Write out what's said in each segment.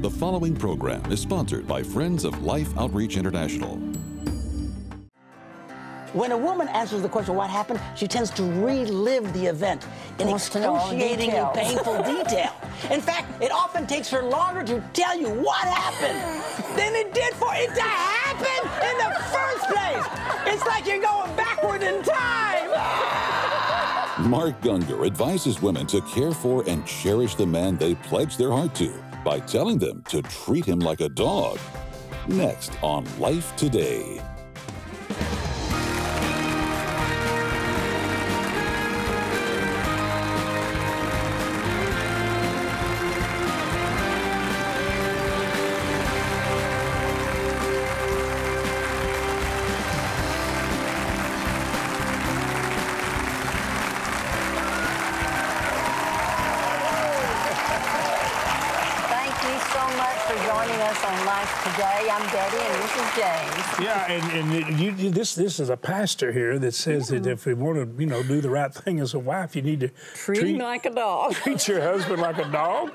The following program is sponsored by Friends of Life Outreach International. When a woman answers the question, what happened, she tends to relive the event in Wants to know all the excruciatingly painful detail. In fact, it often takes her longer to tell you what happened than it did for it to happen in the first place. It's like you're going backward in time. Mark Gungor advises women to care for and cherish the man they pledge their heart to by telling them to treat him like a dog. Next on Life Today. Joining on Life Today. I'm Betty, and this is James. Yeah, and, and you, you, this this is a pastor here that says that if we want to, you know, do the right thing as a wife, you need to Treat him like a dog. treat your husband like a dog.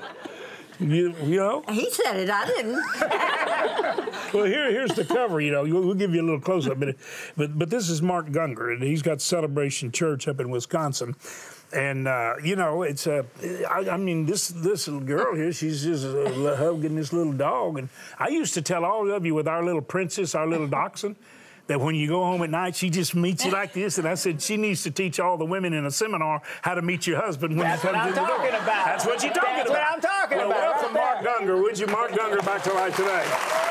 You, you know. He said it, I didn't. Well, here here's the cover. You know, we'll, we'll give you a little close up, but but but this is Mark Gungor, and he's got Celebration Church up in Wisconsin. And uh, you know, it's a. I, I mean, this this little girl here, she's just uh, hugging this little dog. And I used to tell all of you with our little princess, our little dachshund, that when you go home at night, she just meets you like this. And I said she needs to teach all the women in a seminar how to meet your husband when That's you what come I'm to the door. talking about. That's what you're talking That's about. what I'm talking well, about, Welcome, right Mark Gungor. Would you, Mark Gungor, back to life today?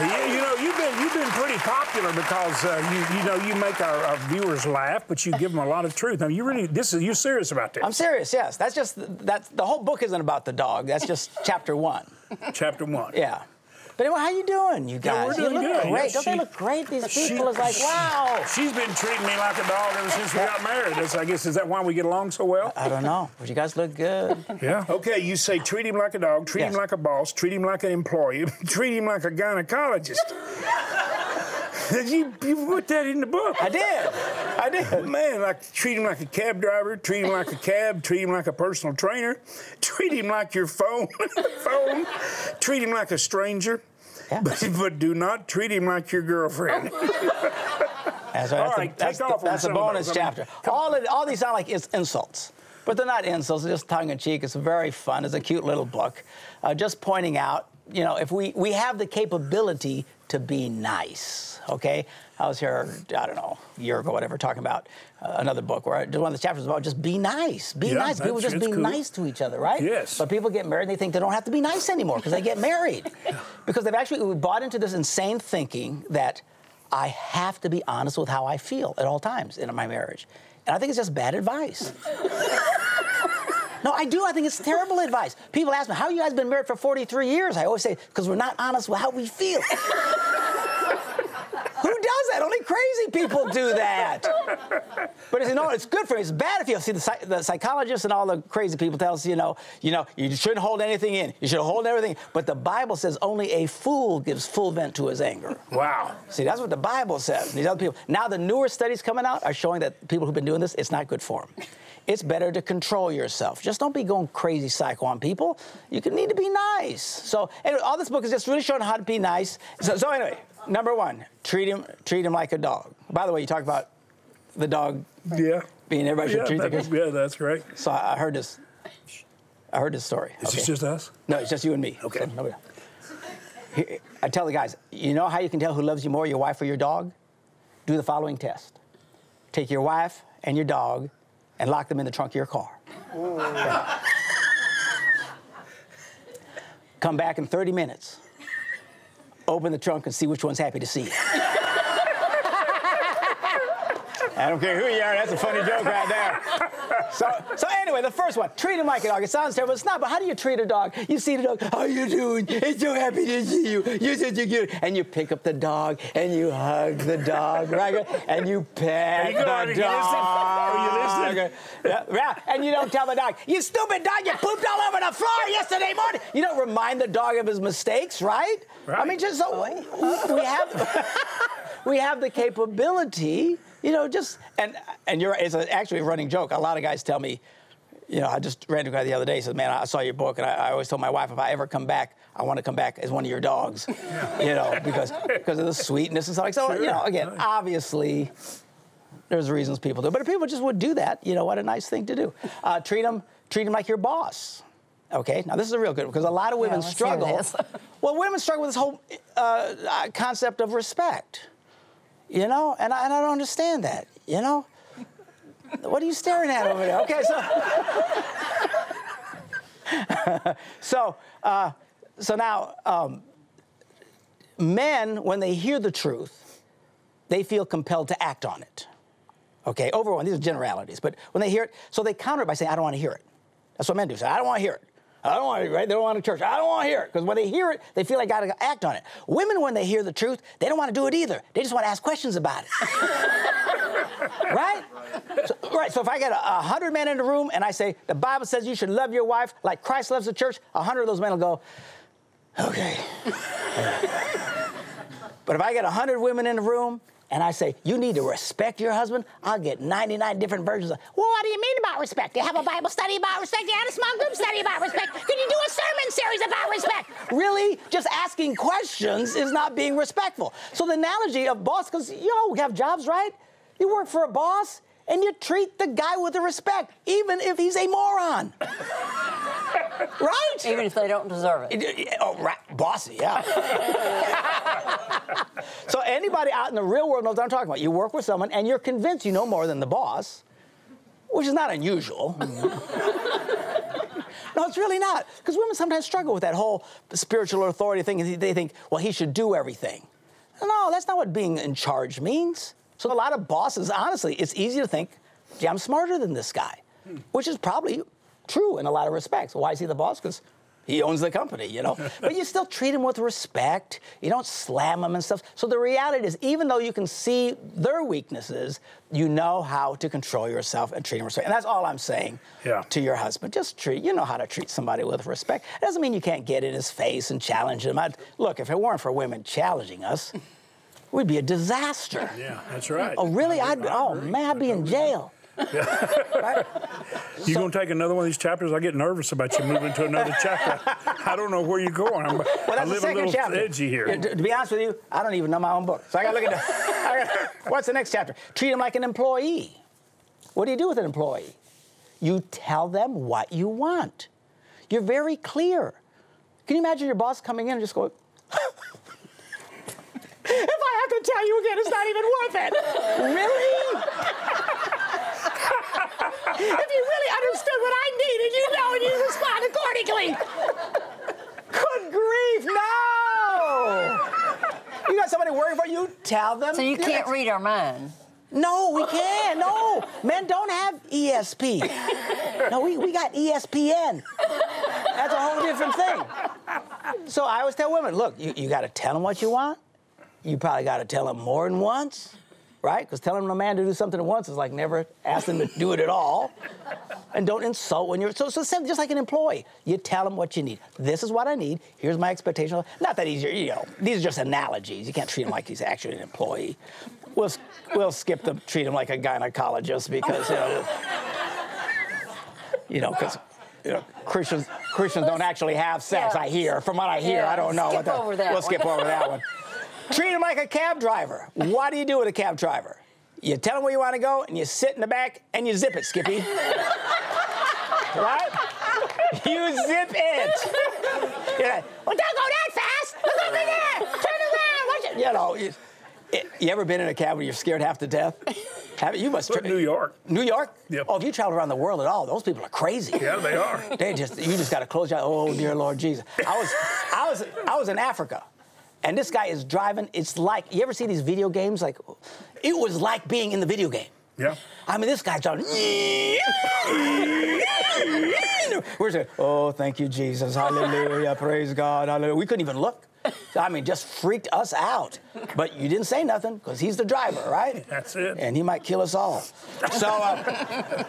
You, you know, you've been you've been pretty popular because uh, you you know you make our, our viewers laugh, but you give them a lot of truth. I mean, you really this is you're serious about this. I'm serious, yes. That's just, that's, the whole book isn't about the dog. That's just chapter one. Chapter one. Yeah. But anyway, how you doing, you guys? Yeah, we're you doing look good. great. Yeah, Don't she- they look great? These she- people is like, wow. She's been treating me like a dog ever since we got married. That's, I guess is that why we get along so well? I don't know, but you guys look good. Yeah. Okay, you say treat him like a dog, treat him like a boss, treat him like an employee, treat him like a gynecologist. you, you put that in the book. I did. I did. Man, like treat him like a cab driver, treat him like a cab, treat him like a personal trainer, treat him like your phone, phone, treat him like a stranger, Yeah. but, but do not treat him like your girlfriend. That's, All that's, right, the, that's, take the- that's a bonus those. I mean, chapter. all, it, all these sound like it's insults, but they're not insults. They're just tongue in cheek. It's very fun. It's a cute little book, uh, just pointing out, you know, if we we have the capability to be nice. Okay, I was here, I don't know, a year ago, whatever, talking about uh, another book where I- one of the chapters about just be nice, be Yeah, nice. People just be cool. nice to each other, right? Yes. But people get married and they think they don't have to be nice anymore because they get married. because they've actually bought into this insane thinking that I have to be honest with how I feel at all times in my marriage. And I think it's just bad advice. no, I do. I think it's terrible advice. People ask me, how you guys been married for 43 years? I always say, because we're not honest with how we feel. Who does that? Only crazy people do that. But you know, it's good for you. It's bad if you see the, the psychologists and all the crazy people tell us, you know, you know, you shouldn't hold anything in. You should hold everything. But the Bible says only a fool gives full vent to his anger. wow. See, that's what the Bible says. These other people. Now, the newer studies coming out are showing that people who've been doing this, it's not good for them. It's better to control yourself. Just don't be going crazy psycho on people. You can need to be nice. So, anyway, all this book is just really showing how to be nice. So, so anyway, number one, treat him, treat him like a dog. By the way, you talk about the dog Yeah. being everybody should Yeah, treat that- kids. yeah, that's right. So I I heard this. I heard this story. Is okay? this just us? No, it's just you and me. Okay. So oh, nobody- Here- I tell the guys, you know how you can tell who loves you more, your wife or your dog? Do the following test. Take your wife and your dog and lock them in the trunk of your car. Okay. Come back in 30 minutes. Open the trunk and see which one's happy to see you. I don't care who you are, that's a funny joke right there. So, so anyway, the first one, treat him like a dog. It sounds terrible, it's not, but how do you treat a dog? You see the dog, how you doing? It's so happy to see you. You're such a good, and you pick up the dog and you hug the dog, right? And you pet you the Are you dog. Are you listening? Yeah, yeah, and you don't tell the dog, you stupid dog, you pooped all over the floor yesterday morning. You don't remind the dog of his mistakes, right? right. I mean, just so we have we have the capability, you know, just and and you're it's a, actually a running joke. A lot of guys tell me, you know, I just ran to a guy the other day. He said, "Man, I saw your book, and I, I always told my wife if I ever come back, I want to come back as one of your dogs, you know, because because of the sweetness and stuff like so. You know, again, obviously, there's reasons people do, but if people just would do that, you know, what a nice thing to do. Uh, treat them treat them like your boss. Okay, now this is a real good one because a lot of women let's struggle. well, women struggle with this whole uh, uh, concept of respect, you know, and I, and I don't understand that, you know. What are you staring at over there? Okay, so so uh, so now um, men, when they hear the truth, they feel compelled to act on it. Okay, overall, these are generalities, but when they hear it, so they counter it by saying, "I don't want to hear it." That's what men do. Say, "I don't want to hear it." I don't want to, right? They don't want to church. I don't want to hear it. Because when they hear it, they feel like got to act on it. Women, when they hear the truth, they don't want to do it either. They just want to ask questions about it. right? So, right. So if I get a, a hundred men in the room and I say the Bible says you should love your wife like Christ loves the church, a hundred of those men will go, okay. but if I get a hundred women in the room and I say you need to respect your husband, I'll get 99 different versions of. Well, what do you mean about respect? You have a Bible study about respect. You have a small group study about respect. Could you do a sermon series about respect? Really, just asking questions is not being respectful. So the analogy of boss, because you all have jobs, right? You work for a boss and you treat the guy with the respect, even if he's a moron. right? Even if they don't deserve it. Oh, right. Bossy, yeah. so anybody out in the real world knows what I'm talking about. You work with someone and you're convinced you know more than the boss, which is not unusual. no, it's really not. Because women sometimes struggle with that whole spiritual authority thing. They think, well, he should do everything. No, that's not what being in charge means. So a lot of bosses, honestly, it's easy to think, gee, I'm smarter than this guy, which is probably true in a lot of respects. Why is he the boss? Because he owns the company, you know. but you still treat him with respect. You don't slam him and stuff. So the reality is, even though you can see their weaknesses, you know how to control yourself and treat him with respect. And that's all I'm saying Yeah. to your husband. Just treat, you know how to treat somebody with respect. It doesn't mean you can't get in his face and challenge him. I'd, look, if it weren't for women challenging us, we'd be a disaster. Yeah, that's right. Oh, really? I. I oh, man, I'd be in jail. right? You gonna take another one of these chapters? I get nervous about you moving to another chapter. I don't know where you're going. I'm, Well, I that's the live a little chapter. edgy here. Yeah, to, to be honest with you, I don't even know my own book. So I gotta look at the. What's the next chapter? Treat him like an employee. What do you do with an employee? You tell them what you want. You're very clear. Can you imagine your boss coming in and just going, If I have to tell you again, it's not even worth it. really? if you really understood what I needed, you know, and you respond accordingly. Good grief, no! You got somebody working for you, tell them. So you can't that's- read our mind. No, we can't. No. Men don't have ESP. No, we, we got ESPN. That's a whole different thing. So I always tell women look, you, you got to tell them what you want. You probably got to tell him more than once, right? Because telling a man to do something once is like never ask them to do it at all. And don't insult when you're so so just like an employee. You tell him what you need. This is what I need. Here's my expectation. Not that your, you know, these are just analogies. You can't treat him like he's actually an employee. We'll we'll skip the treat him like a gynecologist because you know, you know, because you know, Christians Christians don't actually have sex. Yeah. I hear from what I hear. Yeah, I don't know. skip what the, over that we'll one. skip over that one. Treat him like a cab driver. What do you do with a cab driver? You tell him where you want to go, and you sit in the back and you zip it, Skippy. right? You zip it. You're like, well, don't go that fast. Look over there. Turn around. Watch it. You know, you, eh, you ever been in a cab where you're scared half to death? Have you must. But New York. New York? Yep. Oh, if you travel around the world at all, those people are crazy. Yeah, they are. They just you just got to close your eyes. Oh dear Lord Jesus. I was I was I was in Africa, and this guy is driving. It's like you ever see these video games? Like it was like being in the video game. Yeah. I mean, this guy's driving. We're saying, oh, thank you, Jesus. Hallelujah. Praise God. Hallelujah. We couldn't even look. I mean, just freaked us out. But you didn't say nothing because he's the driver, right? That's it. And he might kill us all. So uh,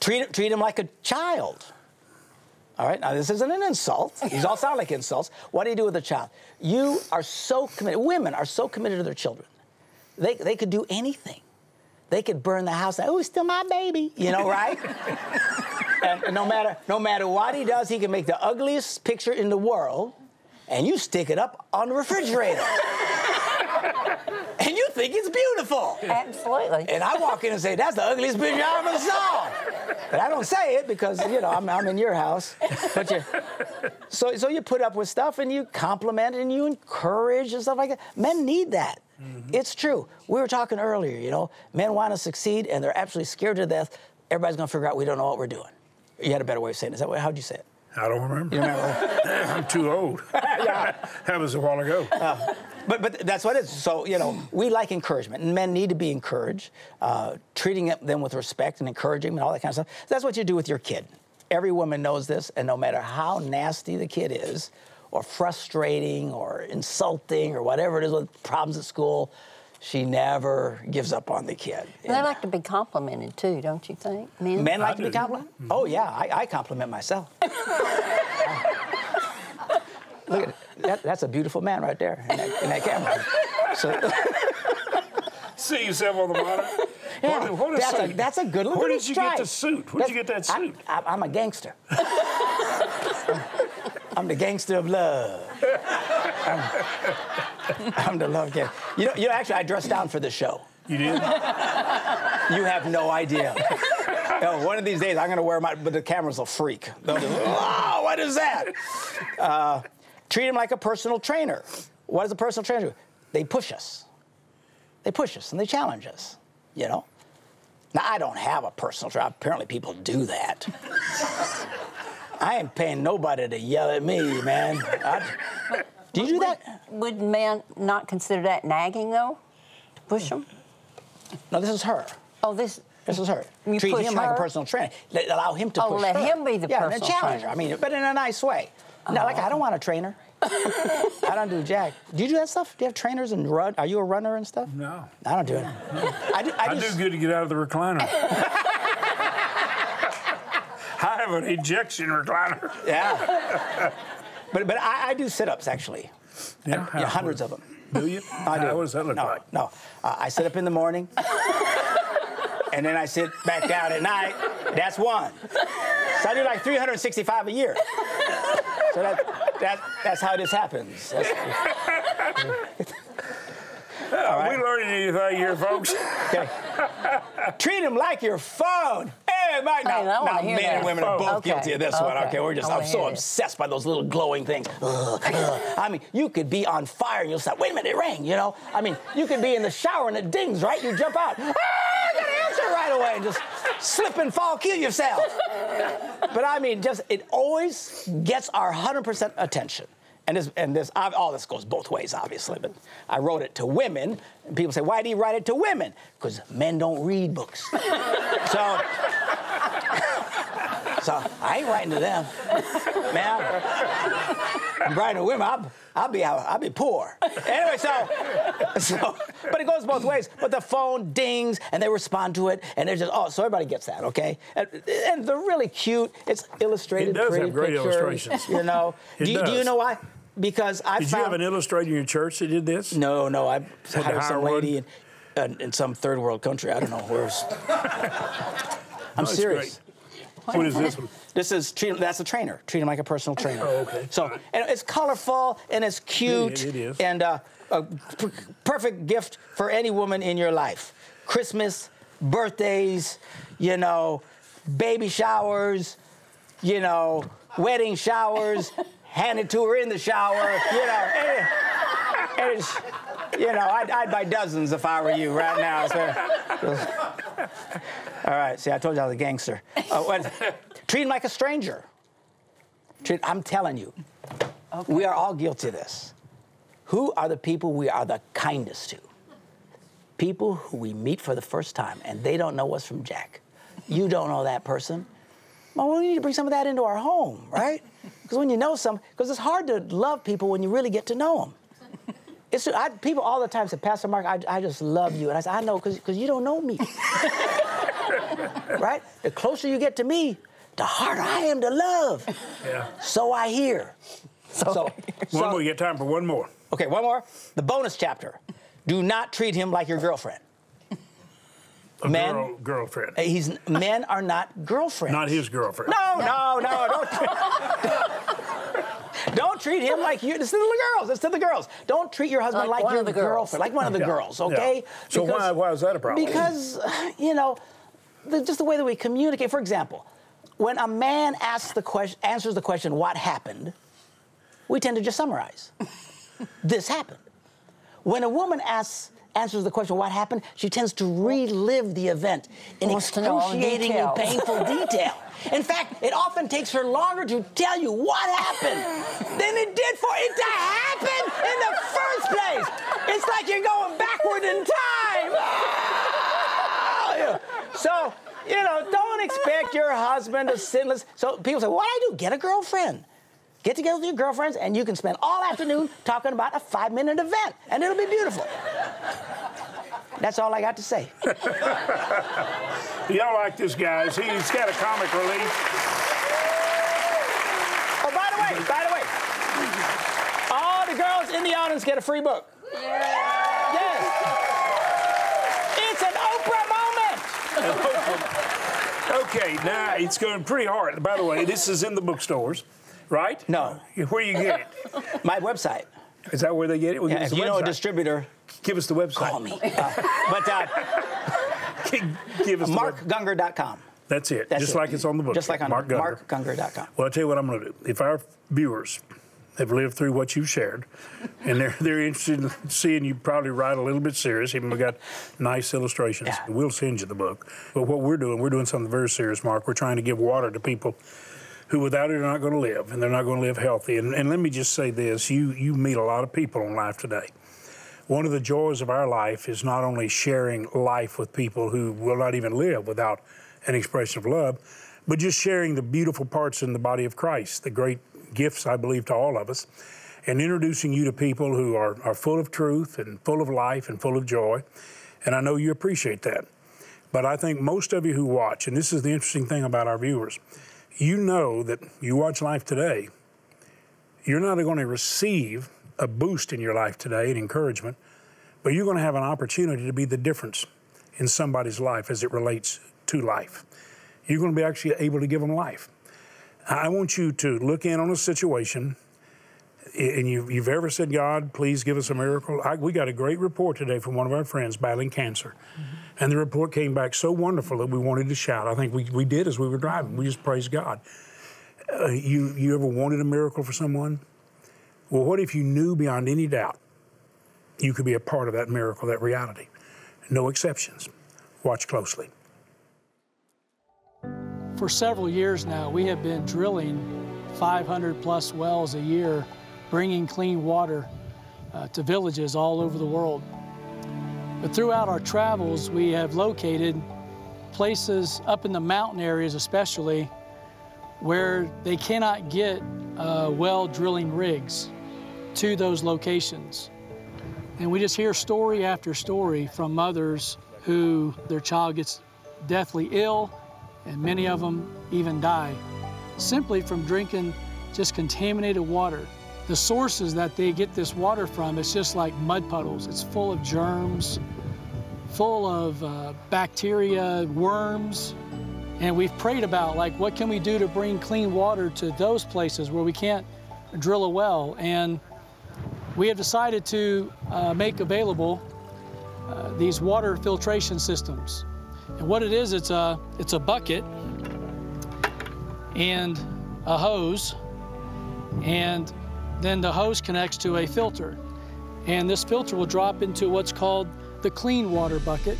treat, treat him like a child. All right, now this isn't an insult. These all sound like insults. What do you do with a child? You are so committed, women are so committed to their children. They, they could do anything. They could burn the house down. Oh, it's still my baby, you know, right? and, and no matter no matter what he does, he can make the ugliest picture in the world, and you stick it up on the refrigerator. and think it's beautiful. Absolutely. And I walk in and say, that's the ugliest picture I ever saw. But I don't say it because, you know, I'm, I'm in your house. But you, so, so you put up with stuff and you compliment and you encourage and stuff like that. Men need that. Mm-hmm. It's true. We were talking earlier, you know, men want to succeed and they're absolutely scared to death. Everybody's going to figure out we don't know what we're doing. You had a better way of saying it. Is that what, how'd you say it? I don't remember. You remember? I'm too old. that was a while ago. But but that's what it is. So you know, we like encouragement, and men need to be encouraged, uh, treating them with respect and encouraging them and all that kind of stuff. That's what you do with your kid. Every woman knows this, and no matter how nasty the kid is, or frustrating, or insulting, or whatever it is with problems at school, she never gives up on the kid. They like to be complimented too, don't you think? Men. Men like I to be do. complimented? Oh yeah, I, I compliment myself. Look at it. That, that's a beautiful man right there in that, in that camera. So, See yourself on the monitor. Yeah, What, what a that's, a, that's a good look Where did his you get the suit? Where'd you get that I- suit? I, I'm a gangster. I'm the gangster of love. I'm, I'm the love gangster. You know, you know, actually, I dressed down for the show. You did? You have no idea. You know, one of these days, I'm going to wear my, but the cameras will freak. They'll just, wow, what is that? Uh, treat him like a personal trainer. What does a personal trainer do? They push us. They push us and they challenge us, you know? Now, I don't have a personal trainer. Apparently, people do that. I ain't paying nobody to yell at me, man. I, do you do that? Would men not consider that nagging though? To push them? No, this is her. Oh, this. This is her. You Treat push him like a personal trainer. Let, allow him to Oh, push let her. him be the yeah, personal and challenge trainer. her. I mean, but in a nice way. No, like I don't want a trainer. I don't do jack. Do you do that stuff? Do you have trainers and run? Are you a runner and stuff? No. I don't do it. I do. I, I do. do good to get out of the recliner. I have an ejection recliner. Yeah. but but I, I do sit-ups actually. Yeah, Yeah, hundreds of them. Do you? I do. What does that look no, like? No, uh, I sit up in the morning, and then I sit back down at night. That's one. So I do like 365 a year. So that, that that's how this happens. That's- Are we learning anything here, folks? okay. Treat them like your phone. Hey, Mike. Now, now men that. and women are both Okay, guilty of this one. okay. Okay, we're just. I'm so obsessed by those little glowing things. Ugh, ugh. I mean, you could be on fire and you'll say, "Wait a minute, it rang." You know. I mean, you could be in the shower and it dings, right? You jump out. Ah, I got to answer right away and just slip and fall, kill yourself. But I mean, just it always gets our 100% attention. And this, and this, all this goes both ways, obviously. But I wrote it to women, and people say, "Why do you write it to women?" Because men don't read books. so, so I ain't writing to them, man. I'm writing to women. I'll, I'll be out. I'll be poor. Anyway, so, so, but it goes both ways. But the phone dings, and they respond to it, and they're just oh, so everybody gets that, okay? And, and they're really cute. It's illustrated. It does pretty have great pictures, illustrations. You know. It do, you, do you know why? Because I Did you have an illustrator in your church that did this? no, no. I had hired some lady in, in, in some third world country. I don't know where's. I'm it's serious. What is this one? This is treat, that's a trainer. Treat him like a personal trainer. Oh, okay. So and it's colorful and it's cute it is. and uh, a p- perfect gift for any woman in your life. Christmas, birthdays, you know, baby showers, you know, wedding showers. hand it to her in the shower. You know, and and it's, you know, I'd, I'd buy dozens if I were you right now. So- all right, see, I told you I was a gangster. Oh, what, treat him like a stranger. Treat, I'm telling you, we are all guilty of this. Who are the people we are the kindest to? People who we meet for the first time and they don't know us from Jack. You don't know that person. Well, we need to bring some of that into our home, right? Because when you know some, because it's hard to love people when you really get to know them. It's, I, people all the time say, Pastor Mark, I, I just love you. And I say, I know, because you don't know me. right? The closer you get to me, the harder I am to love. Yeah. So I hear. So, so, One more. You got time for one more. okay, one more. The bonus chapter. Do not treat him like your girlfriend. A Men- girl, girlfriend. He's men are not girlfriends. Not his girlfriend. No, no, no, don't. Don't treat him like you. This is to the girls. It's to the girls. Don't treat your husband Like like, one your of the girls. girlfriend, like one of the Yeah, girls. yeah. Okay. So why- why is that a problem? Because you know, the, just the way that we communicate. For example, when a man asks the question, answers the question, "What happened?" we tend to just summarize. this happened. When a woman asks, answers the question, "What happened?" she tends to relive the event in Wants to know all the excruciating and painful detail. In fact, it often takes her longer to tell you what happened than it did for it to happen in the first place. It's like you're going backward in time. So, you know, don't expect your husband to sit. So people say, what do I do? Get a girlfriend. Get together with your girlfriends, and you can spend all afternoon talking about a five minute event, and it'll be beautiful. That's all I got to say. Y'all like this guy. He's got a comic relief. Oh, by the way, by the way, all the girls in the audience get a free book. Yes. It's an Oprah moment. Okay, now it's going pretty hard. By the way, this is in the bookstores, right? No. Where you get it? My website. Is that where they get it? Well, give Yeah, us if the you know a website. distributor, Give us the website. call me. Uh, but uh, Give us the web- markgungor.com. That's it. That's Just it. like it's on the book. Just like on Mark Gungor. markgungor.com. Well, I'll tell you what I'm going to do. If our viewers have lived through what you've shared, and they're they're interested in seeing you probably write a little bit serious, even we got nice illustrations, Yeah. we'll send you the book. But what we're doing, we're doing something very serious, Mark. We're trying to give water to people who without it are not going to live, and they're not going to live healthy. And, and let me just say this: you you meet a lot of people in life today. One of the joys of our life is not only sharing life with people who will not even live without an expression of love, but just sharing the beautiful parts in the body of Christ, the great gifts, I believe, to all of us, and introducing you to people who are, are full of truth and full of life and full of joy. And I know you appreciate that. But I think most of you who watch, and this is the interesting thing about our viewers, you know that you watch life today, you're not going to receive a boost in your life today, an encouragement, but you're going to have an opportunity to be the difference in somebody's life as it relates to life. You're going to be actually able to give them life. I want you to look in on a situation, and you, you've ever said, God, please give us a miracle. I, we got a great report today from one of our friends battling cancer. And the report came back so wonderful that we wanted to shout. I think we, we did as we were driving. We just praised God. Uh, you, you ever wanted a miracle for someone? Well, what if you knew beyond any doubt you could be a part of that miracle, that reality? No exceptions. Watch closely. For several years now, we have been drilling 500 plus wells a year, bringing clean water uh, to villages all over the world. But throughout our travels, we have located places up in the mountain areas, especially, where they cannot get uh, well drilling rigs to those locations. And we just hear story after story from mothers who their child gets deathly ill, and many of them even die simply from drinking just contaminated water. The sources that they get this water from, it's just like mud puddles. It's full of germs, full of uh, bacteria, worms. And we've prayed about, like, what can we do to bring clean water to those places where we can't drill a well? And we have decided to uh, make available uh, these water filtration systems. And what it is, it's a, it's a bucket and a hose, and then the hose connects to a filter. And this filter will drop into what's called the clean water bucket.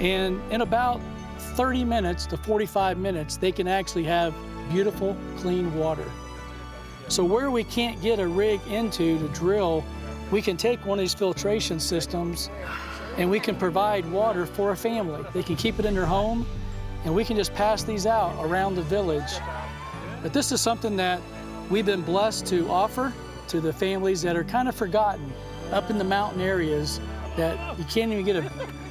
And in about 30 minutes to 45 minutes, they can actually have beautiful, clean water. So where we can't get a rig into to drill, we can take one of these filtration systems and we can provide water for a family. They can keep it in their home and we can just pass these out around the village. But this is something that we've been blessed to offer to the families that are kind of forgotten up in the mountain areas that you can't even get a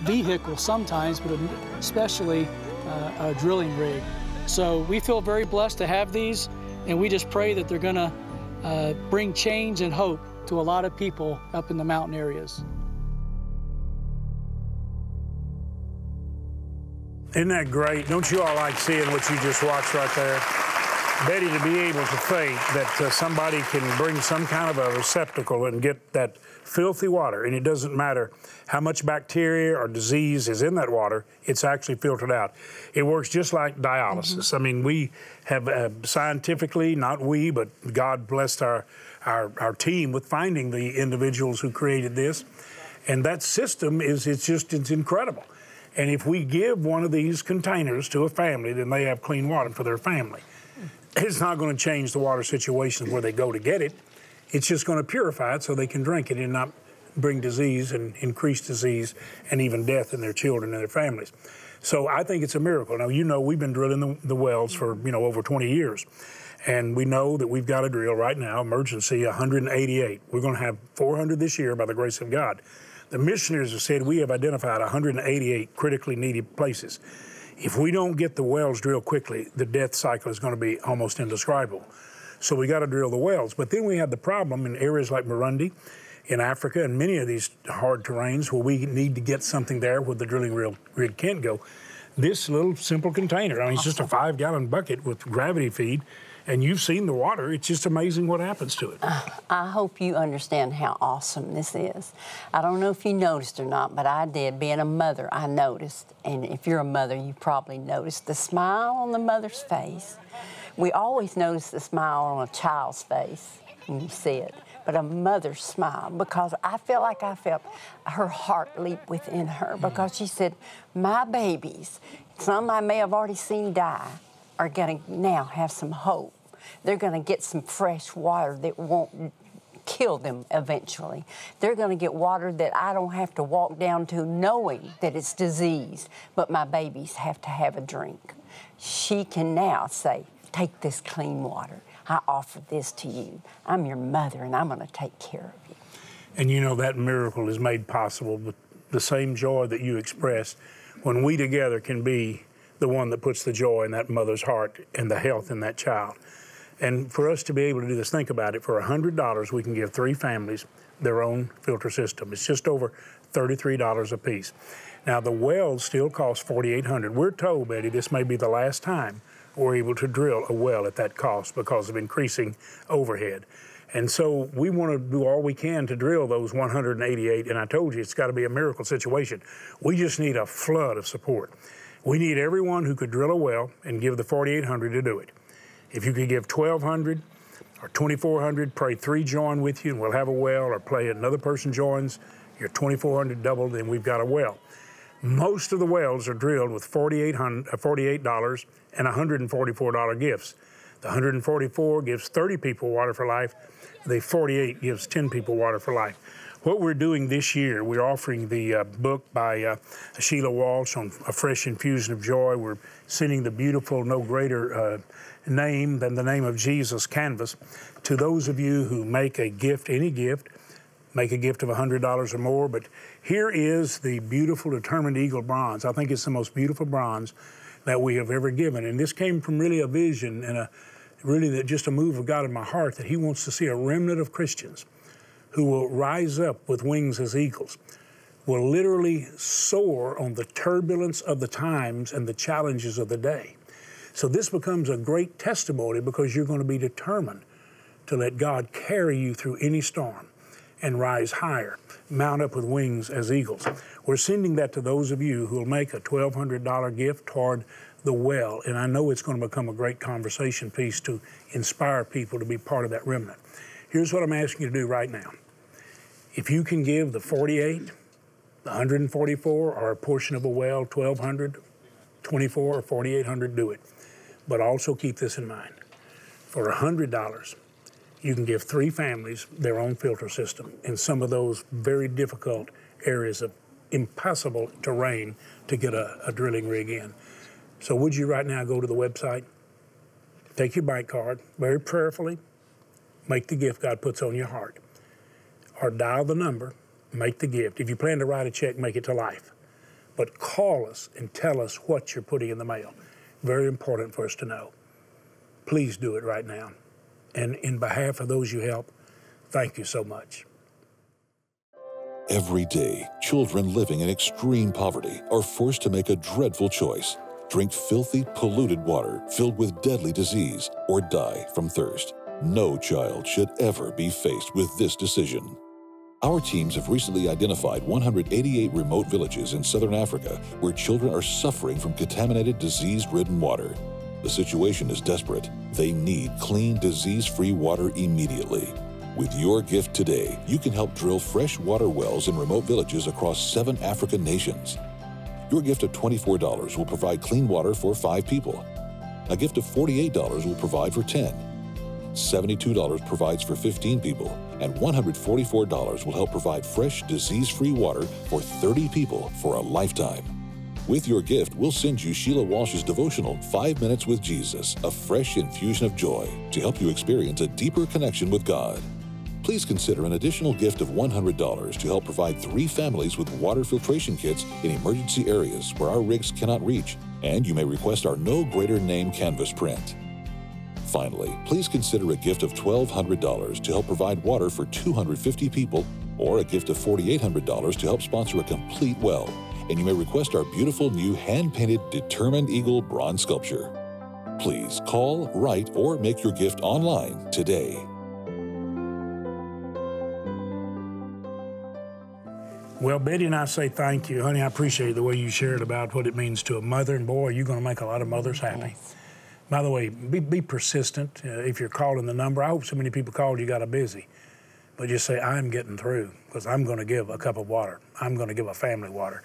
vehicle sometimes, but especially uh, a drilling rig. So we feel very blessed to have these, and we just pray that they're going to uh, bring change and hope to a lot of people up in the mountain areas. Isn't that great? Don't you all like seeing what you just watched right there? Betty, to be able to think that uh, somebody can bring some kind of a receptacle and get that filthy water, and it doesn't matter how much bacteria or disease is in that water, it's actually filtered out. It works just like dialysis. Mm-hmm. I mean, we have uh, scientifically, not we, but God blessed our, our, our team with finding the individuals who created this. And that system is, it's just, it's incredible. And if we give one of these containers to a family, then they have clean water for their family. It's not going to change the water situation where they go to get it. It's just going to purify it so they can drink it and not bring disease and increase disease and even death in their children and their families. So I think it's a miracle. Now, you know, we've been drilling the, the wells for, you know, over 20 years. And we know that we've got a drill right now, emergency 188. We're going to have 400 this year by the grace of God. The missionaries have said we have identified 188 critically needed places. If we don't get the wells drilled quickly, the death cycle is going to be almost indescribable. So we got to drill the wells. But then we had the problem in areas like Burundi, in Africa, and many of these hard terrains where we need to get something there where the drilling rig can't go. This little simple container, I mean, it's just a five gallon bucket with gravity feed and you've seen the water. It's just amazing what happens to it. Uh, I hope you understand how awesome this is. I don't know if you noticed or not, but I did. Being a mother, I noticed. And if you're a mother, you probably noticed the smile on the mother's face. We always notice the smile on a child's face when you see it, but a mother's smile because I feel like I felt her heart leap within her because she said, My babies, some I may have already seen die are going to now have some hope. They're going to get some fresh water that won't kill them eventually. They're going to get water that I don't have to walk down to knowing that it's disease, but my babies have to have a drink. She can now say, Take this clean water. I offer this to you. I'm your mother and I'm going to take care of you. And you know, that miracle is made possible with the same joy that you expressed when we together can be the one that puts the joy in that mother's heart and the health in that child. And for us to be able to do this, think about it. For $100, we can give three families their own filter system. It's just over $33 a piece. Now, the wells still cost $4,800. We're told, Betty, this may be the last time we're able to drill a well at that cost because of increasing overhead. And so we want to do all we can to drill those 188. And I told you, it's got to be a miracle situation. We just need a flood of support. We need everyone who could drill a well and give the 4,800 to do it. If you could give 1,200 or 2,400, pray three join with you and we'll have a well, or play another person joins, your 2,400 doubled, and we've got a well. Most of the wells are drilled with $48 uh, and $144 gifts. The 144 gives 30 people water for life. The 48 gives 10 people water for life. What we're doing this year, we're offering the uh, book by uh, Sheila Walsh on A Fresh Infusion of Joy. We're sending the beautiful, no greater uh, name than the name of Jesus canvas to those of you who make a gift, any gift, make a gift of $100 or more. But here is the beautiful Determined Eagle bronze. I think it's the most beautiful bronze that we have ever given. And this came from really a vision and a really just a move of God in my heart that He wants to see a remnant of Christians who will rise up with wings as eagles, will literally soar on the turbulence of the times and the challenges of the day. So this becomes a great testimony because you're going to be determined to let God carry you through any storm and rise higher, mount up with wings as eagles. We're sending that to those of you who will make a $1,200 gift toward the well, and I know it's going to become a great conversation piece to inspire people to be part of that remnant. Here's what I'm asking you to do right now. If you can give the 48, the 144, or a portion of a well, 1200, 24, or 4800, do it. But also keep this in mind. For $100, you can give three families their own filter system in some of those very difficult areas of impossible terrain to get a, a drilling rig in. So, would you right now go to the website, take your bank card, very prayerfully, make the gift God puts on your heart or dial the number, make the gift. If you plan to write a check, make it to life. But call us and tell us what you're putting in the mail. Very important for us to know. Please do it right now. And in behalf of those you help, thank you so much. Every day, children living in extreme poverty are forced to make a dreadful choice drink filthy, polluted water filled with deadly disease, or die from thirst. No child should ever be faced with this decision. Our teams have recently identified 188 remote villages in southern Africa where children are suffering from contaminated, disease ridden water. The situation is desperate. They need clean, disease free water immediately. With your gift today, you can help drill fresh water wells in remote villages across seven African nations. Your gift of $24 will provide clean water for five people. A gift of $48 will provide for 10. $72 provides for 15 people, and $144 will help provide fresh, disease free water for 30 people for a lifetime. With your gift, we'll send you Sheila Walsh's devotional, Five Minutes with Jesus, a fresh infusion of joy to help you experience a deeper connection with God please consider an additional gift of $100 to help provide three families with water filtration kits in emergency areas where our rigs cannot reach, and you may request our No Greater Name canvas print. Finally, please consider a gift of $1,200 to help provide water for 250 people, or a gift of $4,800 to help sponsor a complete well, and you may request our beautiful new hand painted Determined Eagle bronze sculpture. Please call, write, or make your gift online today. Well, Betty and I say thank you, honey. I appreciate the way you shared about what it means to a mother, and boy, you're going to make a lot of mothers happy. Yes. By the way, be, be persistent. Uh, if you're calling the number, I hope so many people called you got a busy. But just say, I'm getting through because I'm going to give a cup of water. I'm going to give a family water.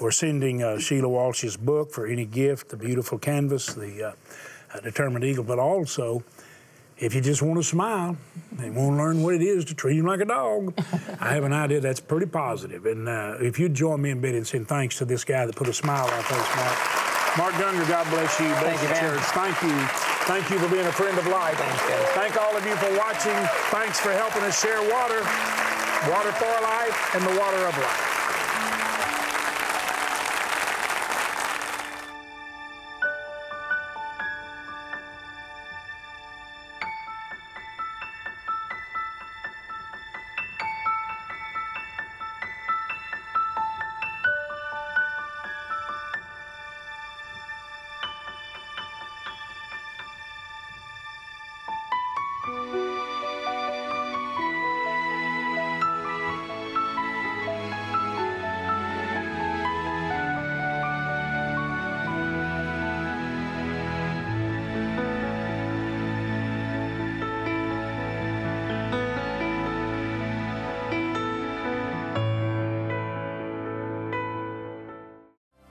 We're sending uh, Sheila Walsh's book for any gift, the beautiful canvas, the uh, Determined Eagle, but also if you just want to smile and want to learn what it is to treat him like a dog, I have an idea that's pretty positive. And uh, if you'd join me in bidding, saying thanks to this guy that put a smile on face, Mark. Mark Gungor, God bless you. Thank you, Church. Thank you. Thank you for being a friend of life. Thanks, Thank all of you for watching. Thanks for helping us share water, water for life, and the water of life.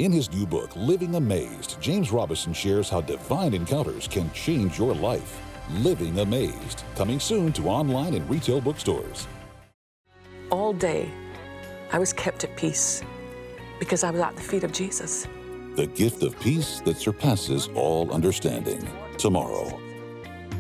In his new book, Living Amazed, James Robison shares how divine encounters can change your life. Living Amazed, coming soon to online and retail bookstores. All day, I was kept at peace because I was at the feet of Jesus. The gift of peace that surpasses all understanding. Tomorrow.